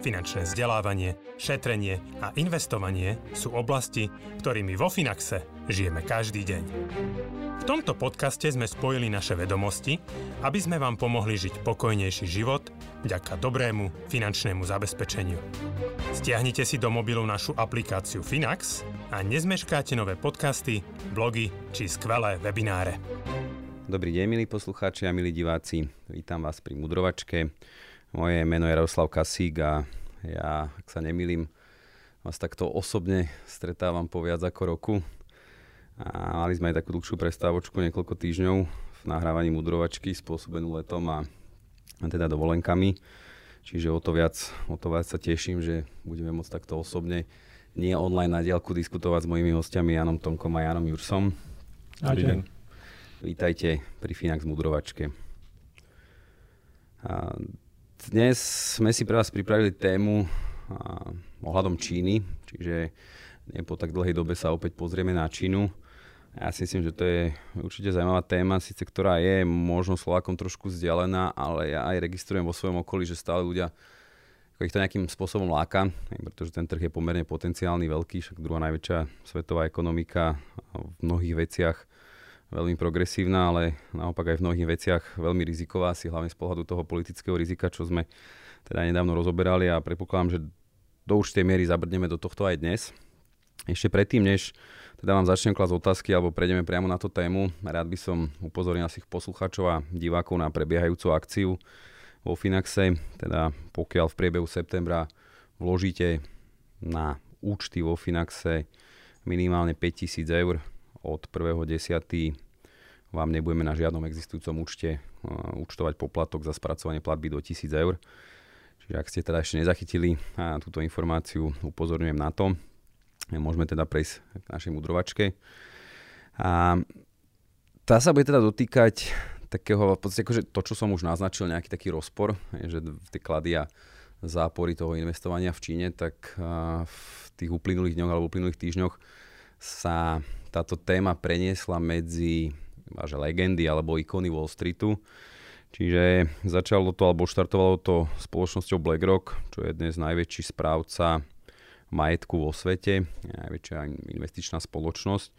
Finančné vzdelávanie, šetrenie a investovanie sú oblasti, ktorými vo Finaxe žijeme každý deň. V tomto podcaste sme spojili naše vedomosti, aby sme vám pomohli žiť pokojnejší život vďaka dobrému finančnému zabezpečeniu. Stiahnite si do mobilu našu aplikáciu Finax a nezmeškáte nové podcasty, blogy či skvelé webináre. Dobrý deň, milí poslucháči a milí diváci. Vítam vás pri Mudrovačke. Moje meno je Jaroslav Kasík a ja, ak sa nemýlim, vás takto osobne stretávam po viac ako roku a mali sme aj takú dlhšiu prestávočku, niekoľko týždňov v nahrávaní mudrovačky spôsobenú letom a, a teda dovolenkami. Čiže o to, viac, o to viac sa teším, že budeme môcť takto osobne nie online na diálku diskutovať s mojimi hostiami Janom Tomkom a Janom Jursom. Dobrý deň. Vítajte pri Finax Mudrovačke. A dnes sme si pre vás pripravili tému ohľadom Číny, čiže nie po tak dlhej dobe sa opäť pozrieme na Čínu. Ja si myslím, že to je určite zaujímavá téma, síce ktorá je možno Slovákom trošku vzdialená, ale ja aj registrujem vo svojom okolí, že stále ľudia ich to nejakým spôsobom láka, pretože ten trh je pomerne potenciálny, veľký, však druhá najväčšia svetová ekonomika v mnohých veciach veľmi progresívna, ale naopak aj v mnohých veciach veľmi riziková, si hlavne z pohľadu toho politického rizika, čo sme teda nedávno rozoberali a predpokladám, že do určitej miery zabrdneme do tohto aj dnes. Ešte predtým, než teda vám začnem klasť otázky alebo prejdeme priamo na tú tému. Rád by som upozornil našich poslucháčov a divákov na prebiehajúcu akciu vo Finaxe. Teda pokiaľ v priebehu septembra vložíte na účty vo Finaxe minimálne 5000 eur od 1.10. vám nebudeme na žiadnom existujúcom účte uh, účtovať poplatok za spracovanie platby do 1000 eur. Čiže ak ste teda ešte nezachytili túto informáciu, upozorňujem na to. Môžeme teda prejsť k našej mudrovačke. A tá sa bude teda dotýkať takého, v podstate akože to, čo som už naznačil, nejaký taký rozpor, že tie klady a zápory toho investovania v Číne, tak v tých uplynulých dňoch alebo uplynulých týždňoch sa táto téma preniesla medzi že legendy alebo ikony Wall Streetu. Čiže začalo to alebo štartovalo to spoločnosťou BlackRock, čo je dnes najväčší správca majetku vo svete, najväčšia investičná spoločnosť.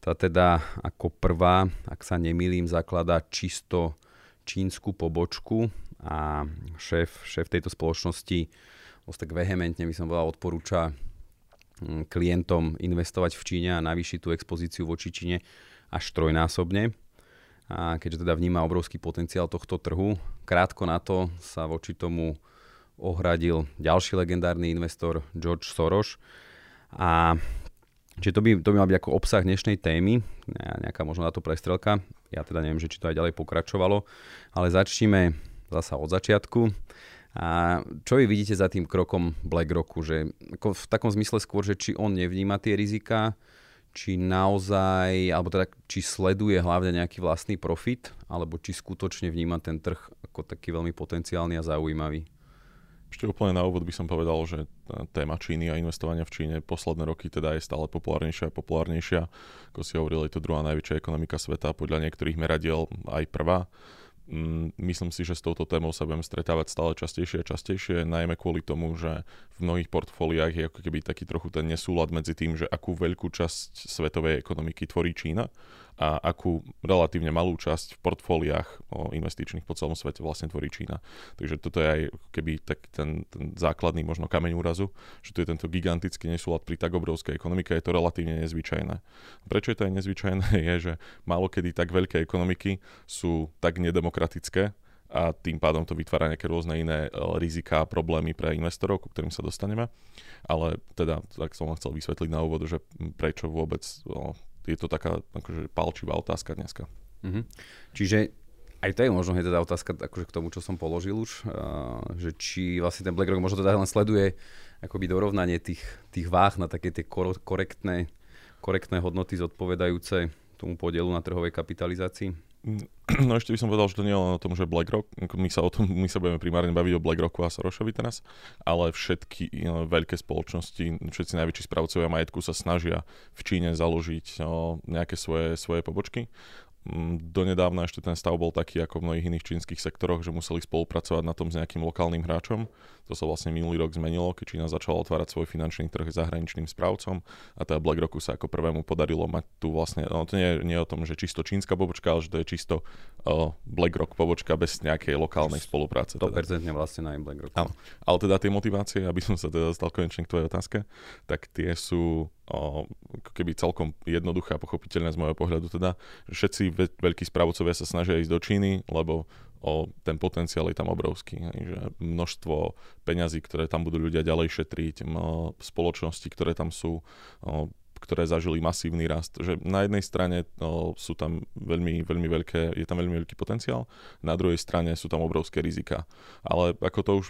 Tá teda ako prvá, ak sa nemýlim, zakladá čisto čínsku pobočku a šéf, šéf tejto spoločnosti dosť tak vehementne by som povedal odporúča klientom investovať v Číne a navýšiť tú expozíciu voči Číne až trojnásobne. A keďže teda vníma obrovský potenciál tohto trhu, krátko na to sa voči tomu ohradil ďalší legendárny investor George Soros. A Čiže to by, to by mal byť ako obsah dnešnej témy, nejaká možno na to prestrelka. Ja teda neviem, že či to aj ďalej pokračovalo, ale začneme zasa od začiatku. A čo vy vidíte za tým krokom BlackRocku? Že ako v takom zmysle skôr, že či on nevníma tie rizika, či naozaj, alebo teda či sleduje hlavne nejaký vlastný profit, alebo či skutočne vníma ten trh ako taký veľmi potenciálny a zaujímavý. Ešte úplne na úvod by som povedal, že téma Číny a investovania v Číne posledné roky teda je stále populárnejšia a populárnejšia. Ako si hovoril, je to druhá najväčšia ekonomika sveta, podľa niektorých meradiel aj prvá. Mm, myslím si, že s touto témou sa budeme stretávať stále častejšie a častejšie, najmä kvôli tomu, že v mnohých portfóliách je ako keby taký trochu ten nesúlad medzi tým, že akú veľkú časť svetovej ekonomiky tvorí Čína a akú relatívne malú časť v portfóliách investičných po celom svete vlastne tvorí Čína. Takže toto je aj keby tak ten, ten základný možno kameň úrazu, že tu je tento gigantický nesúlad pri tak obrovskej ekonomike, je to relatívne nezvyčajné. Prečo je to aj nezvyčajné, je, že málo kedy tak veľké ekonomiky sú tak nedemokratické, a tým pádom to vytvára nejaké rôzne iné e, rizika a problémy pre investorov, ku ktorým sa dostaneme. Ale teda, tak som chcel vysvetliť na úvod, že prečo vôbec je to taká akože palčivá otázka dneska. Mm-hmm. Čiže aj to je možno teda otázka akože k tomu, čo som položil už, uh, že či vlastne ten BlackRock možno teda len sleduje akoby dorovnanie tých, tých váh na také tie korektné, korektné hodnoty zodpovedajúce tomu podielu na trhovej kapitalizácii? No ešte by som povedal, že to nie je len o tom, že BlackRock, my sa, o tom, my sa budeme primárne baviť o BlackRocku a Soroshovi teraz, ale všetky no, veľké spoločnosti, všetci najväčší správcovia majetku sa snažia v Číne založiť no, nejaké svoje, svoje pobočky. Mm, donedávna ešte ten stav bol taký ako v mnohých iných čínskych sektoroch, že museli spolupracovať na tom s nejakým lokálnym hráčom. To sa vlastne minulý rok zmenilo, keď Čína začala otvárať svoj finančný trh zahraničným správcom a teda BlackRocku sa ako prvému podarilo mať tu vlastne, no to nie, nie je o tom, že čisto čínska pobočka, ale že to je čisto uh, BlackRock pobočka bez nejakej lokálnej spolupráce. 100% teda. vlastne na BlackRock. Áno, ale teda tie motivácie, aby som sa teda dostal konečne k tvojej otázke, tak tie sú o, keby celkom jednoduché a pochopiteľné z môjho pohľadu teda, všetci ve- veľkí správcovia sa snažia ísť do Číny, lebo o, ten potenciál je tam obrovský. Hej, že množstvo peňazí, ktoré tam budú ľudia ďalej šetriť, o, spoločnosti, ktoré tam sú, o, ktoré zažili masívny rast. Že na jednej strane o, sú tam veľmi, veľmi veľké, je tam veľmi veľký potenciál, na druhej strane sú tam obrovské rizika. Ale ako to už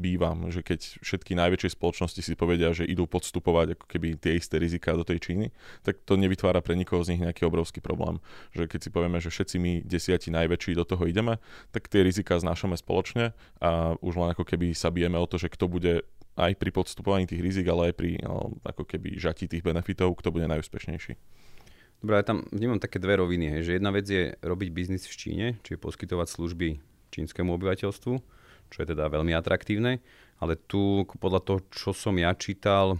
bývam, že keď všetky najväčšie spoločnosti si povedia, že idú podstupovať ako keby tie isté rizika do tej Číny, tak to nevytvára pre nikoho z nich nejaký obrovský problém. Že keď si povieme, že všetci my desiati najväčší do toho ideme, tak tie rizika znášame spoločne a už len ako keby sa bijeme o to, že kto bude aj pri podstupovaní tých rizik, ale aj pri no, ako keby žati tých benefitov, kto bude najúspešnejší. Dobre, ja tam vnímam také dve roviny, že jedna vec je robiť biznis v Číne, čiže poskytovať služby čínskemu obyvateľstvu čo je teda veľmi atraktívne. Ale tu podľa toho, čo som ja čítal,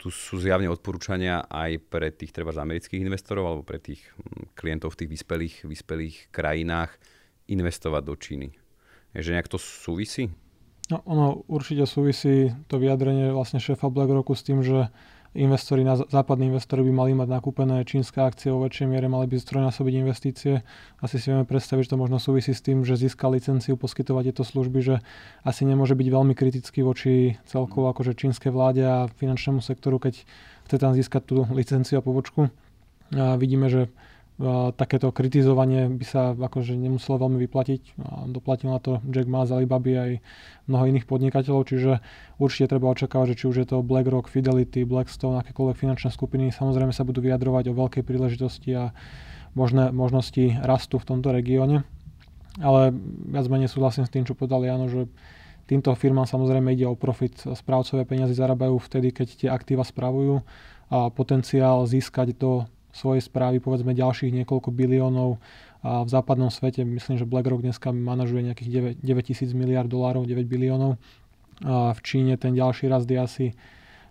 tu sú zjavne odporúčania aj pre tých treba amerických investorov alebo pre tých hm, klientov v tých vyspelých, vyspelých krajinách investovať do Číny. Je, že nejak to súvisí? No, ono určite súvisí to vyjadrenie vlastne šéfa BlackRocku s tým, že investori, západní investori by mali mať nakúpené čínske akcie vo väčšej miere, mali by strojnásobiť investície. Asi si vieme predstaviť, že to možno súvisí s tým, že získa licenciu poskytovať tieto služby, že asi nemôže byť veľmi kritický voči celkovo akože čínskej vláde a finančnému sektoru, keď chce tam získať tú licenciu a pobočku. A vidíme, že takéto kritizovanie by sa akože nemuselo veľmi vyplatiť. Doplatil na to Jack Ma z Alibaba aj mnoho iných podnikateľov, čiže určite treba očakávať, že či už je to BlackRock, Fidelity, Blackstone, akékoľvek finančné skupiny, samozrejme sa budú vyjadrovať o veľkej príležitosti a možné možnosti rastu v tomto regióne. Ale viac menej súhlasím s tým, čo povedal Jano, že týmto firmám samozrejme ide o profit. Správcové peniazy zarábajú vtedy, keď tie aktíva spravujú a potenciál získať do svojej správy povedzme ďalších niekoľko biliónov a v západnom svete. Myslím, že BlackRock dneska manažuje nejakých 9, 9 tisíc miliard dolárov, 9 biliónov. A v Číne ten ďalší rast je asi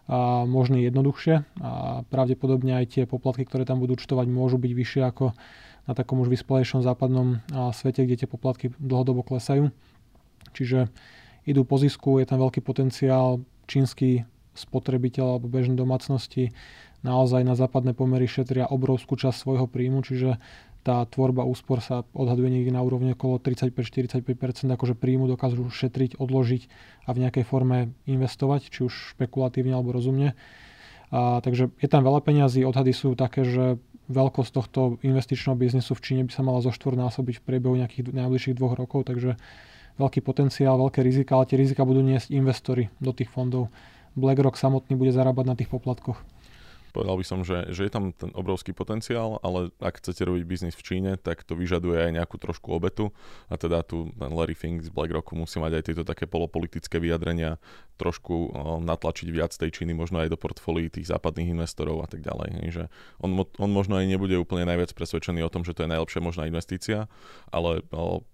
a možný jednoduchšie a pravdepodobne aj tie poplatky, ktoré tam budú účtovať, môžu byť vyššie ako na takom už vyspelejšom západnom svete, kde tie poplatky dlhodobo klesajú. Čiže idú po zisku, je tam veľký potenciál, čínsky spotrebiteľ alebo bežné domácnosti naozaj na západné pomery šetria obrovskú časť svojho príjmu, čiže tá tvorba úspor sa odhaduje niekde na úrovni okolo 35-45%, akože príjmu dokážu šetriť, odložiť a v nejakej forme investovať, či už špekulatívne alebo rozumne. A, takže je tam veľa peňazí, odhady sú také, že veľkosť tohto investičného biznisu v Číne by sa mala zo násobiť v priebehu nejakých najbližších dvoch rokov, takže veľký potenciál, veľké rizika, ale tie rizika budú niesť investori do tých fondov. BlackRock samotný bude zarábať na tých poplatkoch. Povedal by som, že, že je tam ten obrovský potenciál, ale ak chcete robiť biznis v Číne, tak to vyžaduje aj nejakú trošku obetu a teda tu ten Larry Fink z BlackRocku musí mať aj tieto také polopolitické vyjadrenia, trošku o, natlačiť viac tej Číny, možno aj do portfólií tých západných investorov a tak ďalej. Že on, on možno aj nebude úplne najviac presvedčený o tom, že to je najlepšia možná investícia, ale o,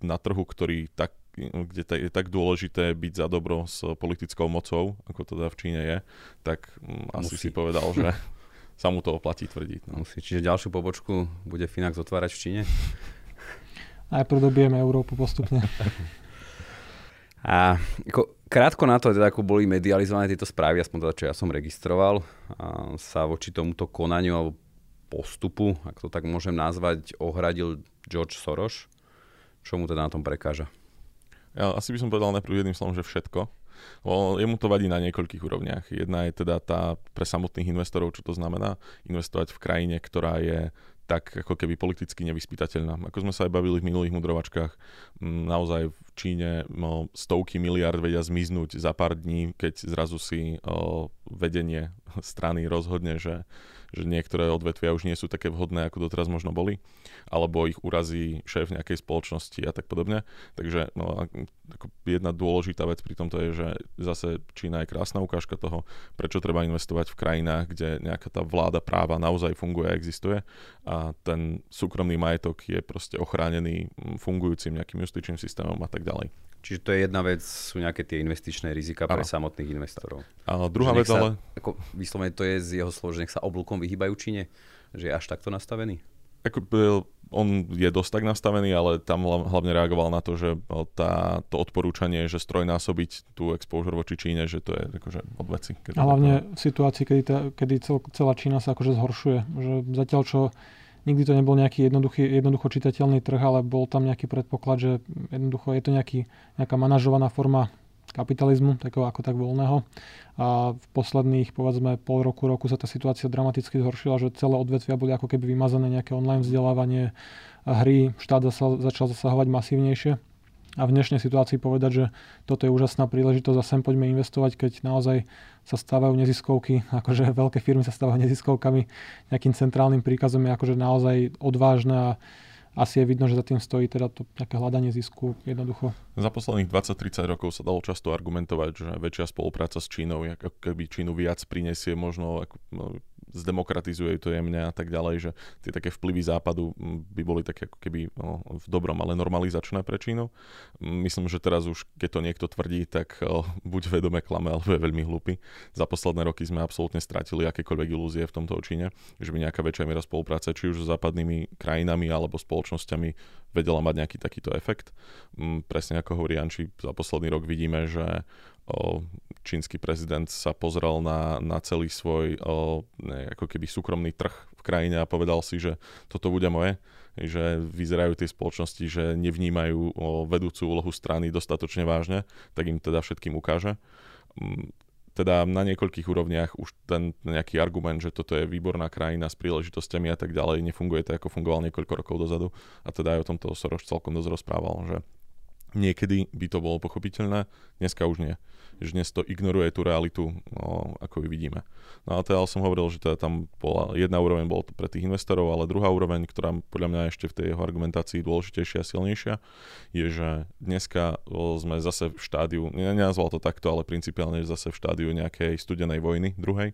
na trhu, ktorý tak kde je tak dôležité byť za dobro s politickou mocou, ako to teda v Číne je, tak mm, asi Musí. si povedal, že sa mu to oplatí tvrdiť. No. Musí. Čiže ďalšiu pobočku bude Finax otvárať v Číne? Najprv dobijeme Európu postupne. A ako, krátko na to, teda, ako boli medializované tieto správy, aspoň teda, čo ja som registroval, a sa voči tomuto konaniu alebo postupu, ak to tak môžem nazvať, ohradil George Soros. Čo mu teda na tom prekáža? Ja asi by som povedal najprv jedným slovom, že všetko. O, jemu to vadí na niekoľkých úrovniach. Jedna je teda tá pre samotných investorov, čo to znamená investovať v krajine, ktorá je tak ako keby politicky nevyspytateľná. Ako sme sa aj bavili v minulých mudrovačkách, naozaj v Číne stovky miliard vedia zmiznúť za pár dní, keď zrazu si vedenie strany rozhodne, že že niektoré odvetvia už nie sú také vhodné, ako doteraz možno boli, alebo ich urazí šéf nejakej spoločnosti a tak podobne. Takže no, ako jedna dôležitá vec pri tomto je, že zase Čína je krásna ukážka toho, prečo treba investovať v krajinách, kde nejaká tá vláda práva naozaj funguje a existuje a ten súkromný majetok je proste ochránený fungujúcim nejakým justičným systémom a tak ďalej. Čiže to je jedna vec, sú nejaké tie investičné rizika pre ano. samotných investorov. A druhá vec sa, ale... Ako, vyslovene to je z jeho slov, že nech sa oblúkom vyhýbajú Číne? Že je až takto nastavený? Ako, on je dosť tak nastavený, ale tam hlavne reagoval na to, že tá, to odporúčanie, že strojnásobiť tú exposure voči Číne, že to je akože od veci. A hlavne v situácii, kedy, tá, kedy cel, celá Čína sa akože zhoršuje. Že zatiaľ, čo nikdy to nebol nejaký jednoduchý, jednoducho čitateľný trh, ale bol tam nejaký predpoklad, že jednoducho je to nejaký, nejaká manažovaná forma kapitalizmu, takého ako tak voľného. A v posledných, povedzme, pol roku, roku sa tá situácia dramaticky zhoršila, že celé odvetvia boli ako keby vymazané nejaké online vzdelávanie, hry, štát začal zasahovať masívnejšie a v dnešnej situácii povedať, že toto je úžasná príležitosť a sem poďme investovať, keď naozaj sa stávajú neziskovky, akože veľké firmy sa stávajú neziskovkami, nejakým centrálnym príkazom je akože naozaj odvážne a asi je vidno, že za tým stojí teda to nejaké hľadanie zisku jednoducho. Za posledných 20-30 rokov sa dalo často argumentovať, že väčšia spolupráca s Čínou, ako keby Čínu viac prinesie možno ako, no, zdemokratizuje to jemne a tak ďalej, že tie také vplyvy západu by boli také ako keby no, v dobrom, ale normalizačné pre Čínu. Myslím, že teraz už, keď to niekto tvrdí, tak o, buď vedome klame, alebo je veľmi hlupý. Za posledné roky sme absolútne stratili akékoľvek ilúzie v tomto Číne, že by nejaká väčšia miera spolupráce, či už so západnými krajinami alebo spoločnosťami vedela mať nejaký takýto efekt. Presne ako hovorí Janči, za posledný rok vidíme, že čínsky prezident sa pozrel na, na celý svoj ne, ako keby súkromný trh v krajine a povedal si, že toto bude moje, že vyzerajú tie spoločnosti, že nevnímajú vedúcu úlohu strany dostatočne vážne, tak im teda všetkým ukáže. Teda na niekoľkých úrovniach už ten nejaký argument, že toto je výborná krajina s príležitosťami a tak ďalej, nefunguje tak, ako fungoval niekoľko rokov dozadu. A teda aj o tomto Soros celkom dosť rozprával, že niekedy by to bolo pochopiteľné, dneska už nie že dnes to ignoruje tú realitu, no, ako ju vidíme. No a teda som hovoril, že teda tam bola jedna úroveň bol to pre tých investorov, ale druhá úroveň, ktorá podľa mňa ešte v tej jeho argumentácii dôležitejšia a silnejšia, je, že dneska sme zase v štádiu, nenazval to takto, ale principiálne zase v štádiu nejakej studenej vojny druhej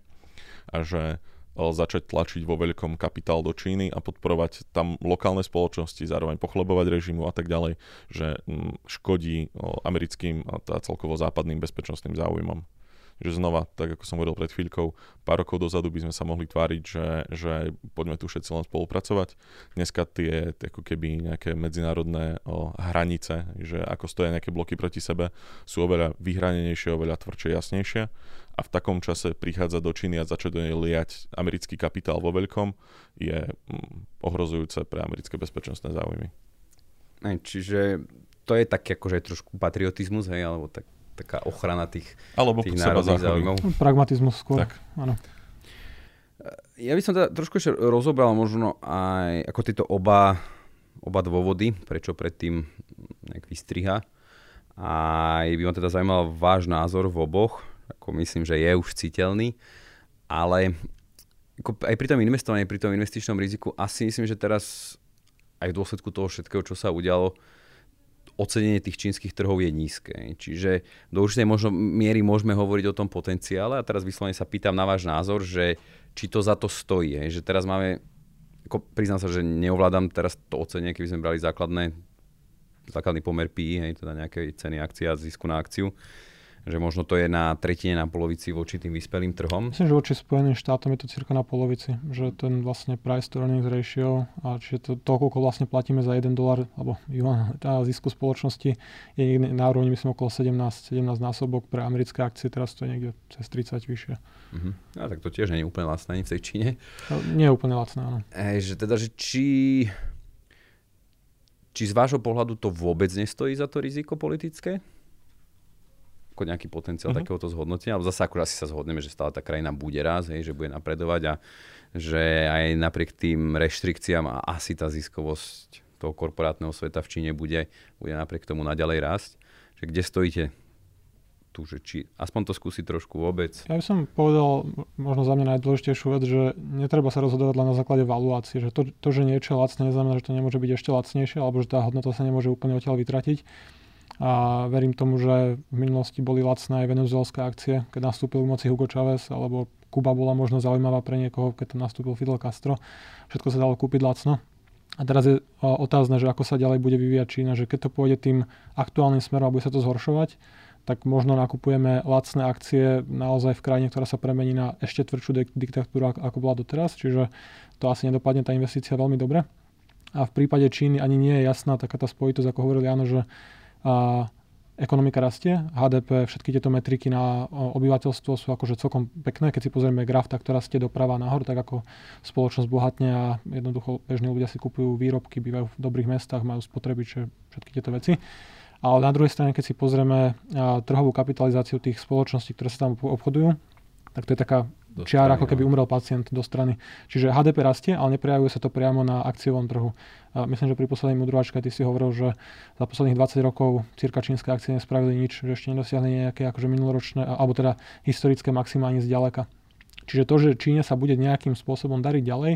a že začať tlačiť vo veľkom kapitál do Číny a podporovať tam lokálne spoločnosti, zároveň pochlebovať režimu a tak ďalej, že mm, škodí americkým a celkovo západným bezpečnostným záujmom že znova, tak ako som hovoril pred chvíľkou, pár rokov dozadu by sme sa mohli tváriť, že, že poďme tu všetci len spolupracovať. Dneska tie, tie ako keby nejaké medzinárodné o, hranice, že ako stoja nejaké bloky proti sebe, sú oveľa vyhranenejšie, oveľa tvrdšie, jasnejšie a v takom čase prichádza do Číny a začať do nej liať americký kapitál vo veľkom je mm, ohrozujúce pre americké bezpečnostné záujmy. Čiže to je taký akože trošku patriotizmus, hej, alebo tak, taká ochrana tých, alebo tých národných záujmov. Pragmatizmus skôr. Tak. Áno. Ja by som teda trošku ešte rozobral možno aj ako tieto oba, oba dôvody, prečo predtým nejak vystriha. A by ma teda zaujímal váš názor v oboch ako myslím, že je už citeľný, ale ako aj pri tom investovaní, pri tom investičnom riziku asi myslím, že teraz aj v dôsledku toho všetkého, čo sa udialo, ocenenie tých čínskych trhov je nízke. Čiže do určitej možno miery môžeme hovoriť o tom potenciále a teraz vyslovene sa pýtam na váš názor, že či to za to stojí. Že teraz máme, ako priznám sa, že neovládam teraz to ocenenie, keby sme brali základné, základný pomer PI, hej, teda nejaké ceny akcia, zisku na akciu, že možno to je na tretine, na polovici voči tým vyspelým trhom? Myslím, že voči Spojeným štátom je to cirka na polovici, že ten vlastne price to earnings ratio a čiže to, to, koľko vlastne platíme za 1 dolar alebo yuan tá zisku spoločnosti je niekde na úrovni myslím okolo 17, 17 násobok pre americké akcie, teraz to je niekde cez 30 vyššie. Uh-huh. A tak to tiež nie je úplne lacné ani v tej Číne. No, nie je úplne lacné, áno. Ej, že teda, že či či z vášho pohľadu to vôbec nestojí za to riziko politické? Ako nejaký potenciál mm-hmm. takéhoto zhodnotenia, ale zase akurát asi sa zhodneme, že stále tá krajina bude raz, hej, že bude napredovať a že aj napriek tým reštrikciám a asi tá ziskovosť toho korporátneho sveta v Číne bude, bude napriek tomu naďalej rásť. Že kde stojíte tu, že či aspoň to skúsi trošku vôbec. Ja by som povedal možno za mňa najdôležitejšiu vec, že netreba sa rozhodovať len na základe valuácie, že to, to že niečo je lacné, neznamená, že to nemôže byť ešte lacnejšie, alebo že tá hodnota sa nemôže úplne odtiaľ vytratiť. A verím tomu, že v minulosti boli lacné aj venezuelské akcie, keď nastúpil v moci Hugo Chávez, alebo Kuba bola možno zaujímavá pre niekoho, keď tam nastúpil Fidel Castro. Všetko sa dalo kúpiť lacno. A teraz je otázne, že ako sa ďalej bude vyvíjať Čína, že keď to pôjde tým aktuálnym smerom a bude sa to zhoršovať, tak možno nakupujeme lacné akcie naozaj v krajine, ktorá sa premení na ešte tvrdšiu diktatúru, ako bola doteraz. Čiže to asi nedopadne tá investícia veľmi dobre. A v prípade Číny ani nie je jasná taká tá spojitosť, ako hovoril Jano, že a, ekonomika rastie, HDP, všetky tieto metriky na obyvateľstvo sú akože celkom pekné. Keď si pozrieme graf, tak to rastie doprava nahor, tak ako spoločnosť bohatne a jednoducho bežní ľudia si kupujú výrobky, bývajú v dobrých mestách, majú spotrebiče, všetky tieto veci. Ale na druhej strane, keď si pozrieme trhovú kapitalizáciu tých spoločností, ktoré sa tam obchodujú, tak to je taká čiara, ako keby no. umrel pacient do strany. Čiže HDP rastie, ale neprejavuje sa to priamo na akciovom trhu. A myslím, že pri poslednej mudrovačke ty si hovoril, že za posledných 20 rokov cirka čínske akcie nespravili nič, že ešte nedosiahli nejaké akože minuloročné, alebo teda historické maxima ani zďaleka. Čiže to, že Číne sa bude nejakým spôsobom dariť ďalej,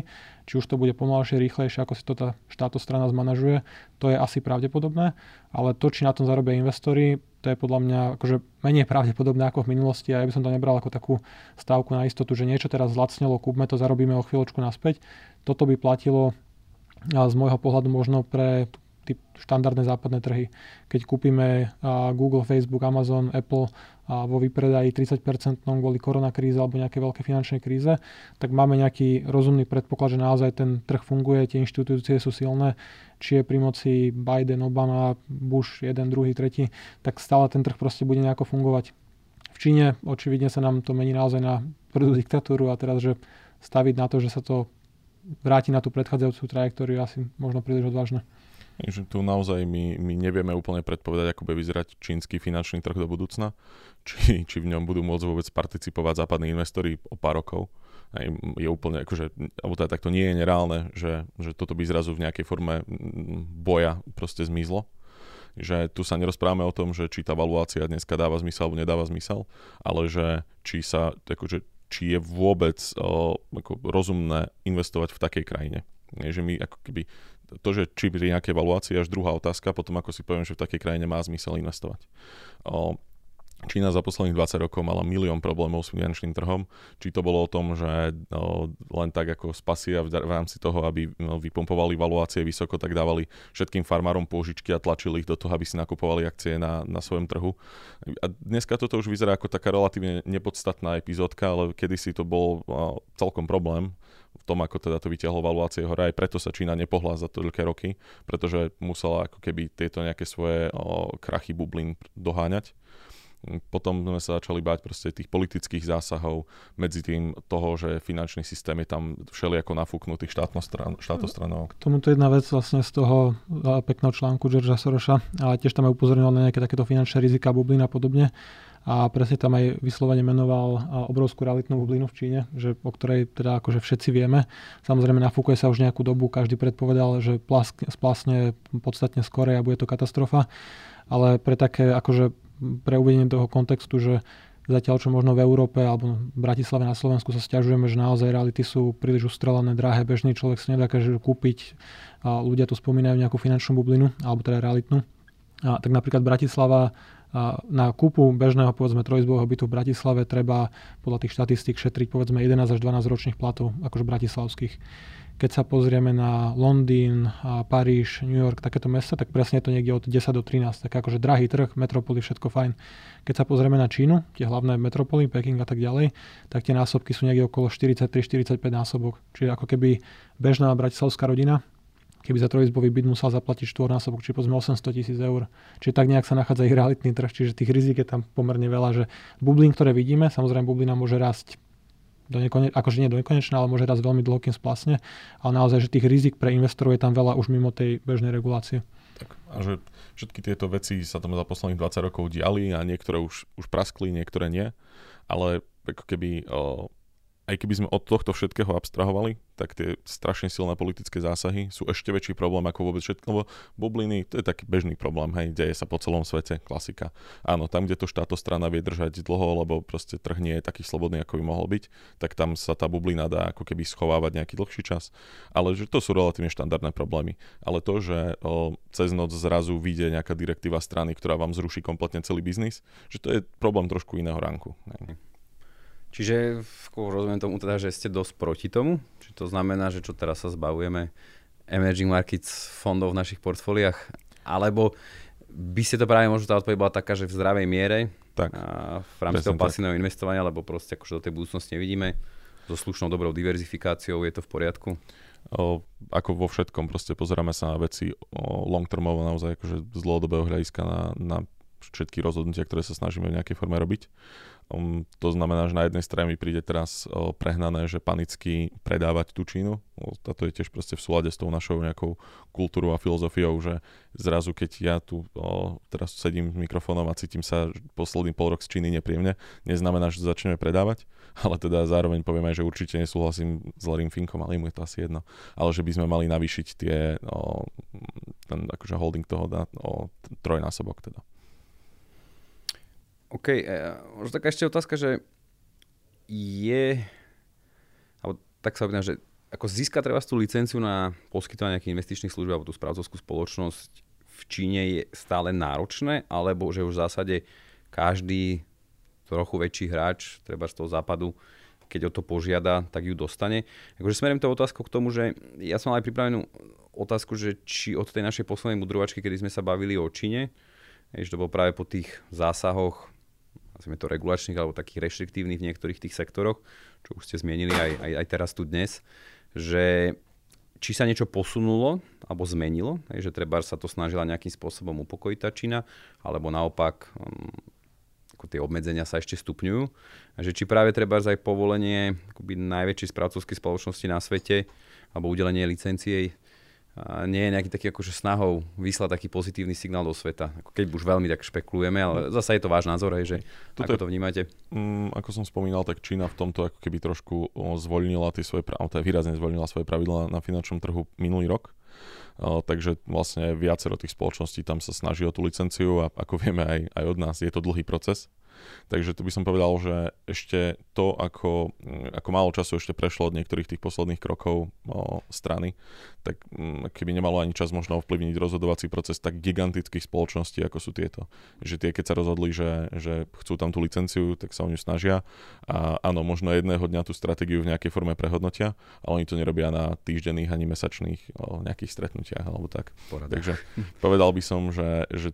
či už to bude pomalšie, rýchlejšie, ako si to tá strana zmanažuje, to je asi pravdepodobné, ale to, či na tom zarobia investori, to je podľa mňa akože menej pravdepodobné ako v minulosti a ja by som to nebral ako takú stávku na istotu, že niečo teraz zlacnelo, kúpme to, zarobíme o chvíľočku naspäť. Toto by platilo z môjho pohľadu možno pre štandardné západné trhy. Keď kúpime Google, Facebook, Amazon, Apple vo vypredaji 30% kvôli koronakríze alebo nejaké veľké finančnej kríze, tak máme nejaký rozumný predpoklad, že naozaj ten trh funguje, tie inštitúcie sú silné, či je pri moci Biden, Obama, Bush, jeden, druhý, tretí, tak stále ten trh proste bude nejako fungovať. V Číne očividne sa nám to mení naozaj na prvú diktatúru a teraz, že staviť na to, že sa to vráti na tú predchádzajúcu trajektóriu, asi možno príliš odvážne že tu naozaj my, my nevieme úplne predpovedať, ako bude vyzerať čínsky finančný trh do budúcna, či, či v ňom budú môcť vôbec participovať západní investori o pár rokov. Aj je úplne, akože, alebo teda takto nie je nereálne, že, že toto by zrazu v nejakej forme boja proste zmizlo. Že tu sa nerozprávame o tom, že či tá valuácia dneska dáva zmysel alebo nedáva zmysel, ale že či sa, akože, či je vôbec o, ako rozumné investovať v takej krajine. Nie, že my ako keby to, že či pri nejaké evaluácii až druhá otázka, potom ako si poviem, že v takej krajine má zmysel investovať. O, Čína za posledných 20 rokov mala milión problémov s finančným trhom. Či to bolo o tom, že no, len tak ako spasia v, rámci toho, aby no, vypompovali valuácie vysoko, tak dávali všetkým farmárom pôžičky a tlačili ich do toho, aby si nakupovali akcie na, na svojom trhu. A dneska toto už vyzerá ako taká relatívne nepodstatná epizódka, ale kedysi to bol no, celkom problém tom, ako teda to vyťahlo valuácie hore. Aj preto sa Čína nepohla za toľké roky, pretože musela ako keby tieto nejaké svoje o, krachy bublín doháňať. Potom sme sa začali báť proste tých politických zásahov, medzi tým toho, že finančný systém je tam všelijako nafúknutý štátostranou. K tomuto jedna vec vlastne z toho pekného článku Georgea Soroša, ale tiež tam aj upozornil na nejaké takéto finančné rizika, bublín a podobne a presne tam aj vyslovene menoval obrovskú realitnú bublinu v Číne, že, o ktorej teda akože všetci vieme. Samozrejme nafúkuje sa už nejakú dobu, každý predpovedal, že splasne podstatne skore a bude to katastrofa, ale pre také akože pre uvedenie toho kontextu, že zatiaľ čo možno v Európe alebo v Bratislave na Slovensku sa stiažujeme, že naozaj reality sú príliš ustrelené, drahé, bežný človek si nedokáže kúpiť a ľudia tu spomínajú nejakú finančnú bublinu, alebo teda realitnú. A, tak napríklad Bratislava na kúpu bežného povedzme trojizbového bytu v Bratislave treba podľa tých štatistík šetriť povedzme 11 až 12 ročných platov, akože bratislavských. Keď sa pozrieme na Londýn, Paríž, New York, takéto mesta, tak presne je to niekde od 10 do 13. Tak akože drahý trh, metropoly, všetko fajn. Keď sa pozrieme na Čínu, tie hlavné metropoly, Peking a tak ďalej, tak tie násobky sú niekde okolo 43-45 násobok. Čiže ako keby bežná bratislavská rodina keby za trojizbový byt musel zaplatiť štvornásobok, či povedzme 800 tisíc eur. Čiže tak nejak sa nachádza ich realitný trh, čiže tých rizik je tam pomerne veľa, že bublín, ktoré vidíme, samozrejme bublina môže rásť do nekone, akože nie do nekonečna, ale môže rásť veľmi dlho, kým splasne, ale naozaj, že tých rizik pre investorov je tam veľa už mimo tej bežnej regulácie. Tak, a že všetky tieto veci sa tam za posledných 20 rokov diali a niektoré už, už praskli, niektoré nie, ale ako keby o, aj keby sme od tohto všetkého abstrahovali, tak tie strašne silné politické zásahy sú ešte väčší problém ako vôbec všetko, lebo bubliny, to je taký bežný problém, hej, deje sa po celom svete, klasika. Áno, tam, kde to štátostrana vie držať dlho, lebo proste trh nie je taký slobodný, ako by mohol byť, tak tam sa tá bublina dá ako keby schovávať nejaký dlhší čas, ale že to sú relatívne štandardné problémy. Ale to, že o, cez noc zrazu vyjde nejaká direktíva strany, ktorá vám zruší kompletne celý biznis, že to je problém trošku iného ranku. Hej. Čiže rozumiem tomu teda, že ste dosť proti tomu? Či to znamená, že čo teraz sa zbavujeme emerging markets fondov v našich portfóliách? Alebo by ste to práve možno tá odpoveď bola taká, že v zdravej miere tak, a v rámci toho pasívneho investovania, lebo proste akože do tej budúcnosti nevidíme, so slušnou dobrou diverzifikáciou je to v poriadku? O, ako vo všetkom, proste pozeráme sa na veci long-termovo naozaj akože z dlhodobého hľadiska na, na všetky rozhodnutia, ktoré sa snažíme v nejakej forme robiť. Um, to znamená, že na jednej strane mi príde teraz uh, prehnané, že panicky predávať tú Čínu. A to je tiež proste v súlade s tou našou nejakou kultúrou a filozofiou, že zrazu keď ja tu uh, teraz sedím s mikrofónom a cítim sa posledný pol rok z Číny nepríjemne, neznamená, že začneme predávať, ale teda zároveň poviem aj, že určite nesúhlasím s Larrym Finkom, ale mu je to asi jedno. Ale že by sme mali navýšiť tie, uh, ten akože holding toho na o trojnásobok teda. OK, e, možno taká ešte otázka, že je, alebo tak sa opýtam, že ako získať treba tú licenciu na poskytovanie nejakých investičných služieb alebo tú správcovskú spoločnosť v Číne je stále náročné, alebo že už v zásade každý trochu väčší hráč, treba z toho západu, keď o to požiada, tak ju dostane. Akože smerím to otázku k tomu, že ja som mal aj pripravenú otázku, že či od tej našej poslednej mudrovačky, kedy sme sa bavili o Číne, že to bolo práve po tých zásahoch nazvime to regulačných alebo takých reštriktívnych v niektorých tých sektoroch, čo už ste zmienili aj, aj, aj teraz tu dnes, že či sa niečo posunulo alebo zmenilo, že treba sa to snažila nejakým spôsobom upokojiť tá Čína, alebo naopak um, ako tie obmedzenia sa ešte stupňujú. Že či práve treba aj povolenie akoby najväčšej správcovskej spoločnosti na svete alebo udelenie licencie a nie je nejaký taký akože snahou vyslať taký pozitívny signál do sveta. Ako keď už veľmi tak špekulujeme, ale zase je to váš názor, hej, že Toto ako je, to vnímate? Um, ako som spomínal, tak Čína v tomto ako keby trošku zvolnila tie svoje pravidla, teda výrazne zvolnila svoje pravidla na finančnom trhu minulý rok. Uh, takže vlastne viacero tých spoločností tam sa snaží o tú licenciu a ako vieme aj, aj od nás, je to dlhý proces. Takže tu by som povedal, že ešte to, ako, ako málo času ešte prešlo od niektorých tých posledných krokov o, strany, tak mm, keby nemalo ani čas možno ovplyvniť rozhodovací proces tak gigantických spoločností, ako sú tieto. Že tie, keď sa rozhodli, že, že chcú tam tú licenciu, tak sa o ňu snažia. A áno, možno jedného dňa tú stratégiu v nejakej forme prehodnotia, ale oni to nerobia na týždenných ani mesačných o, nejakých stretnutiach alebo tak. Porada. Takže povedal by som, že, že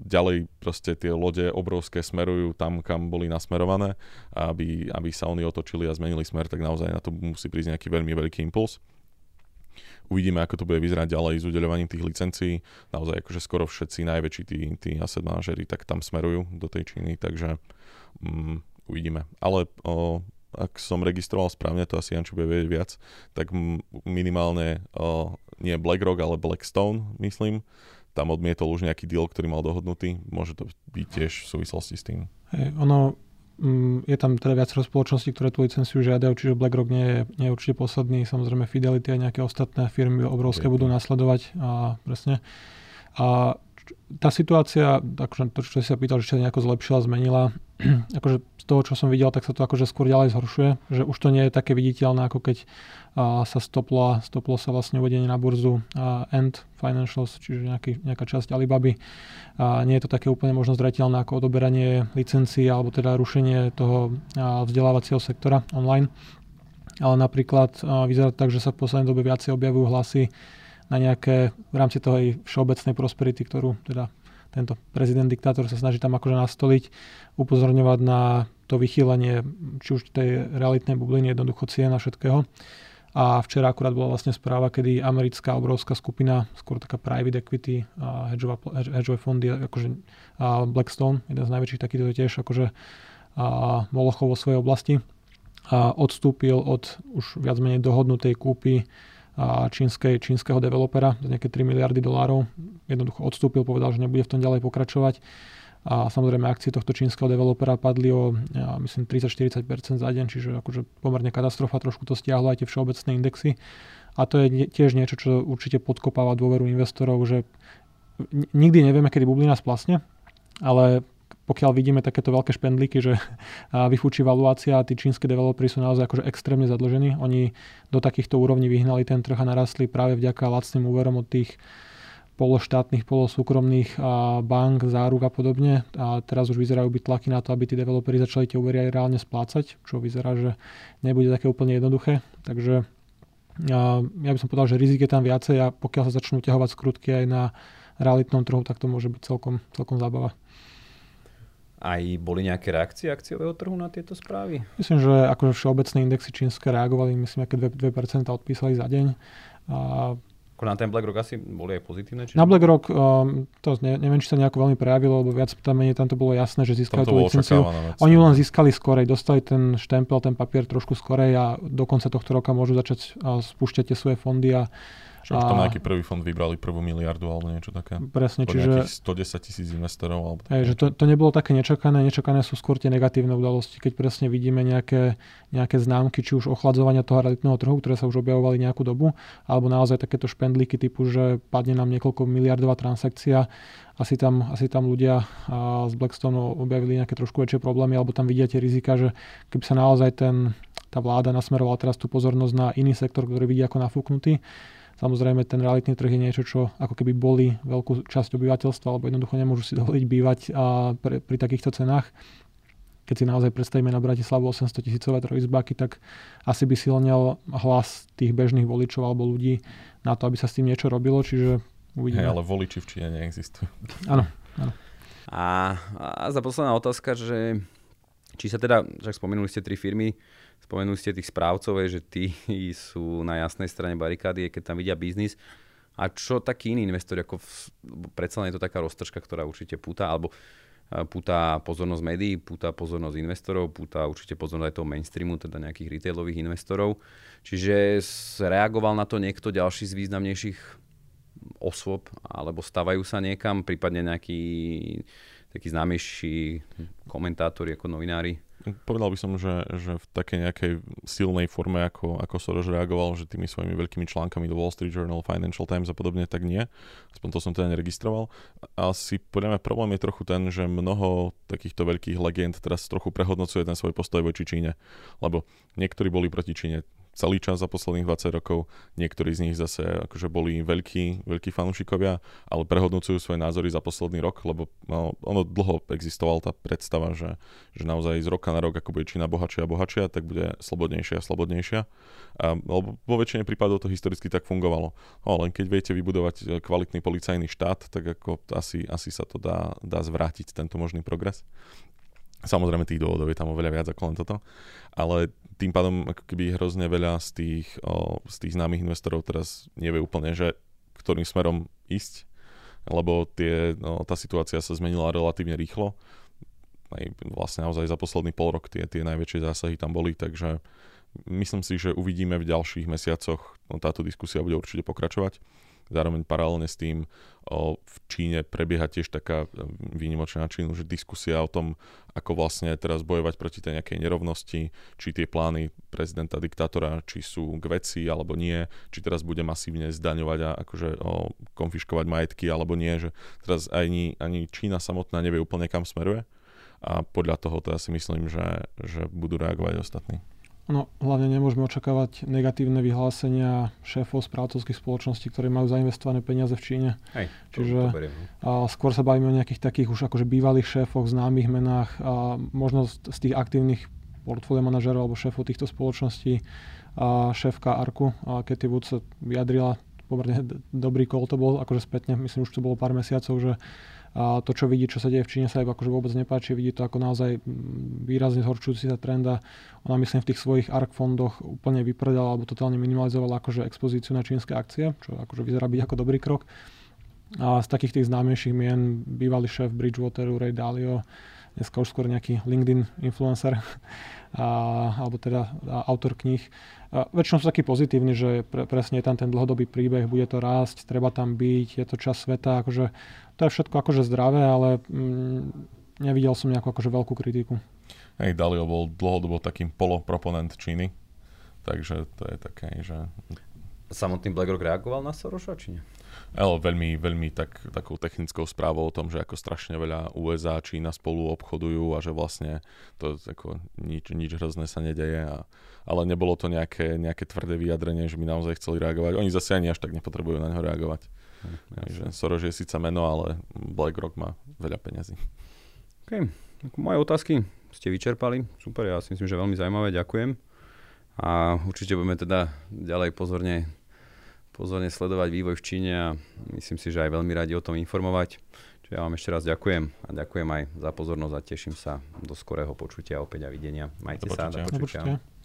ďalej proste tie lode obrovské smerujú tam, kam boli nasmerované a aby, aby sa oni otočili a zmenili smer, tak naozaj na to musí prísť nejaký veľmi veľký impuls. Uvidíme, ako to bude vyzerať ďalej s udeľovaním tých licencií. Naozaj akože skoro všetci najväčší tí, tí asset manažery tak tam smerujú do tej Číny, takže um, uvidíme. Ale o, ak som registroval správne, to asi Jančo bude vedieť viac, tak minimálne o, nie BlackRock, ale Blackstone, myslím, tam odmietol už nejaký deal, ktorý mal dohodnutý. Môže to byť tiež v súvislosti s tým. Hey, ono, mm, je tam teda viacero spoločností, ktoré tú licenciu žiadajú, čiže BlackRock nie je, nie je určite posledný. Samozrejme Fidelity a nejaké ostatné firmy obrovské budú nasledovať. A, presne. A tá situácia, akože to, čo si sa pýtal, že sa nejako zlepšila, zmenila, akože z toho, čo som videl, tak sa to akože skôr ďalej zhoršuje, že už to nie je také viditeľné, ako keď sa stoplo, stoplo sa vlastne uvedenie na burzu a End Financials, čiže nejaký, nejaká časť Alibaby. A nie je to také úplne možno zreteľné ako odoberanie licencií alebo teda rušenie toho vzdelávacieho sektora online. Ale napríklad vyzerá to tak, že sa v poslednej dobe viacej objavujú hlasy na nejaké v rámci toho všeobecnej prosperity, ktorú teda tento prezident diktátor sa snaží tam akože nastoliť, upozorňovať na to vychýlenie či už tej realitnej bubliny, jednoducho cien a všetkého. A včera akurát bola vlastne správa, kedy americká obrovská skupina, skôr taká private equity a hedžové fondy, akože a Blackstone, jeden z najväčších takýchto tiež, akože a Molochov vo svojej oblasti, a odstúpil od už viac menej dohodnutej kúpy čínskej, čínskeho developera za nejaké 3 miliardy dolárov. Jednoducho odstúpil, povedal, že nebude v tom ďalej pokračovať. A samozrejme akcie tohto čínskeho developera padli o myslím 30-40% za deň, čiže akože pomerne katastrofa, trošku to stiahlo aj tie všeobecné indexy. A to je tiež niečo, čo určite podkopáva dôveru investorov, že nikdy nevieme, kedy bublina splasne, ale pokiaľ vidíme takéto veľké špendlíky, že vyfúči valuácia a tí čínske developeri sú naozaj akože extrémne zadlžení. Oni do takýchto úrovní vyhnali ten trh a narastli práve vďaka lacným úverom od tých pološtátnych, polosúkromných bank, záruk a podobne. A teraz už vyzerajú byť tlaky na to, aby tí developeri začali tie úvery aj reálne splácať, čo vyzerá, že nebude také úplne jednoduché. Takže ja by som povedal, že rizik je tam viacej a pokiaľ sa začnú ťahovať skrutky aj na realitnom trhu, tak to môže byť celkom, celkom zábava. Aj boli nejaké reakcie akciového trhu na tieto správy? Myslím, že akože všeobecné indexy čínske reagovali, myslím, aké 2%, 2% odpísali za deň. A ako na ten BlackRock asi boli aj pozitívne? Či na BlackRock um, to ne, neviem, či sa nejako veľmi prejavilo, lebo viac tam menej tam to bolo jasné, že získali tú licenciu. Oni len získali skorej, dostali ten štempel, ten papier trošku skorej a do konca tohto roka môžu začať uh, spúšťať tie svoje fondy a Čiže už tam nejaký prvý fond vybrali prvú miliardu alebo niečo také. Presne, čiže... 110 tisíc investorov. Alebo aj, že to, to nebolo také nečakané. Nečakané sú skôr tie negatívne udalosti, keď presne vidíme nejaké, nejaké známky, či už ochladzovania toho realitného trhu, ktoré sa už objavovali nejakú dobu, alebo naozaj takéto špendlíky typu, že padne nám niekoľko miliardová transakcia, asi tam, asi tam ľudia z Blackstone objavili nejaké trošku väčšie problémy, alebo tam vidia tie rizika, že keby sa naozaj ten, tá vláda nasmerovala teraz tú pozornosť na iný sektor, ktorý vidí ako nafúknutý, Samozrejme, ten realitný trh je niečo, čo ako keby boli veľkú časť obyvateľstva, alebo jednoducho nemôžu si dovoliť bývať a pre, pri takýchto cenách. Keď si naozaj predstavíme na Bratislavu 800 tisícové trojizbáky, tak asi by silnil hlas tých bežných voličov alebo ľudí na to, aby sa s tým niečo robilo, čiže uvidíme. Hey, ale voliči v Číne neexistujú. Áno, áno. A, a za posledná otázka, že či sa teda, však spomenuli ste tri firmy, Spomenuli ste tých správcov, že tí sú na jasnej strane barikády, keď tam vidia biznis. A čo takí iní investori, ako v, predsa je to taká roztržka, ktorá určite púta, alebo púta pozornosť médií, púta pozornosť investorov, púta určite pozornosť aj toho mainstreamu, teda nejakých retailových investorov. Čiže reagoval na to niekto ďalší z významnejších osôb, alebo stavajú sa niekam, prípadne nejakí takí známejší komentátori ako novinári? Povedal by som, že, že v takej nejakej silnej forme, ako, ako Soros reagoval, že tými svojimi veľkými článkami do Wall Street Journal, Financial Times a podobne, tak nie. Aspoň to som teda neregistroval. Asi podľa mňa problém je trochu ten, že mnoho takýchto veľkých legend teraz trochu prehodnocuje ten svoj postoj voči Číne. Lebo niektorí boli proti Číne celý čas za posledných 20 rokov. Niektorí z nich zase akože boli veľkí, veľkí fanúšikovia, ale prehodnocujú svoje názory za posledný rok, lebo no, ono dlho existovala tá predstava, že, že naozaj z roka na rok, ako bude Čína bohatšia a bohatšia, tak bude slobodnejšia a slobodnejšia. A, lebo vo väčšine prípadov to historicky tak fungovalo. No, len keď viete vybudovať kvalitný policajný štát, tak ako asi, asi sa to dá, dá zvrátiť, tento možný progres. Samozrejme tých dôvodov je tam oveľa viac ako len toto. Ale tým pádom ako keby hrozne veľa z tých, o, z tých známych investorov teraz nevie úplne, že ktorým smerom ísť, lebo tie, no, tá situácia sa zmenila relatívne rýchlo. Aj vlastne naozaj za posledný pol rok tie, tie najväčšie zásahy tam boli, takže myslím si, že uvidíme v ďalších mesiacoch, no táto diskusia bude určite pokračovať Zároveň paralelne s tým v Číne prebieha tiež taká e, výnimočná Čínu, že diskusia o tom, ako vlastne teraz bojovať proti tej nejakej nerovnosti, či tie plány prezidenta diktátora, či sú k veci alebo nie, či teraz bude masívne zdaňovať a akože o, konfiškovať majetky alebo nie, že teraz ani, ani Čína samotná nevie úplne kam smeruje a podľa toho teda si myslím, že, že budú reagovať ostatní. No, hlavne nemôžeme očakávať negatívne vyhlásenia šéfov správcovských spoločností, ktorí majú zainvestované peniaze v Číne. Hej, to, Čiže to a skôr sa bavíme o nejakých takých už akože bývalých šéfoch, známych menách a možno z, z tých aktívnych portfólio manažerov alebo šéfov týchto spoločností. A šéfka Arku, a Katie Wood sa vyjadrila pomerne dobrý kol to bol, akože spätne, myslím, už to bolo pár mesiacov, že a to, čo vidí, čo sa deje v Číne, sa jej akože vôbec nepáči. Vidí to ako naozaj výrazne zhorčujúci sa trend a ona myslím v tých svojich ARK fondoch úplne vypredala alebo totálne minimalizovala akože expozíciu na čínske akcie, čo akože vyzerá byť ako dobrý krok. A z takých tých známejších mien bývalý šéf Bridgewateru, Ray Dalio, dneska už skôr nejaký LinkedIn influencer, a, alebo teda autor kníh. A väčšinou sú takí pozitívni, že pre, presne je tam ten dlhodobý príbeh, bude to rásť, treba tam byť, je to čas sveta, akože to je všetko akože zdravé, ale mm, nevidel som nejakú akože veľkú kritiku. Hej, Dalio bol dlhodobo takým poloproponent Číny, takže to je také, že... Samotný BlackRock reagoval na Soroša, či nie? Ale veľmi, veľmi tak, takou technickou správou o tom, že ako strašne veľa USA a Čína spolu obchodujú a že vlastne to ako nič, nič hrozné sa nedeje. A, ale nebolo to nejaké, nejaké tvrdé vyjadrenie, že by naozaj chceli reagovať. Oni zase ani až tak nepotrebujú na neho reagovať. Hm, Takže Soros je síce meno, ale BlackRock má veľa peňazí. OK. Moje otázky ste vyčerpali. Super, ja si myslím, že veľmi zaujímavé. Ďakujem. A určite budeme teda ďalej pozorne pozorne sledovať vývoj v Číne a myslím si, že aj veľmi radi o tom informovať. Čiže ja vám ešte raz ďakujem a ďakujem aj za pozornosť a teším sa do skorého počutia opäť a videnia. Majte do sa, do počutia. Do počutia.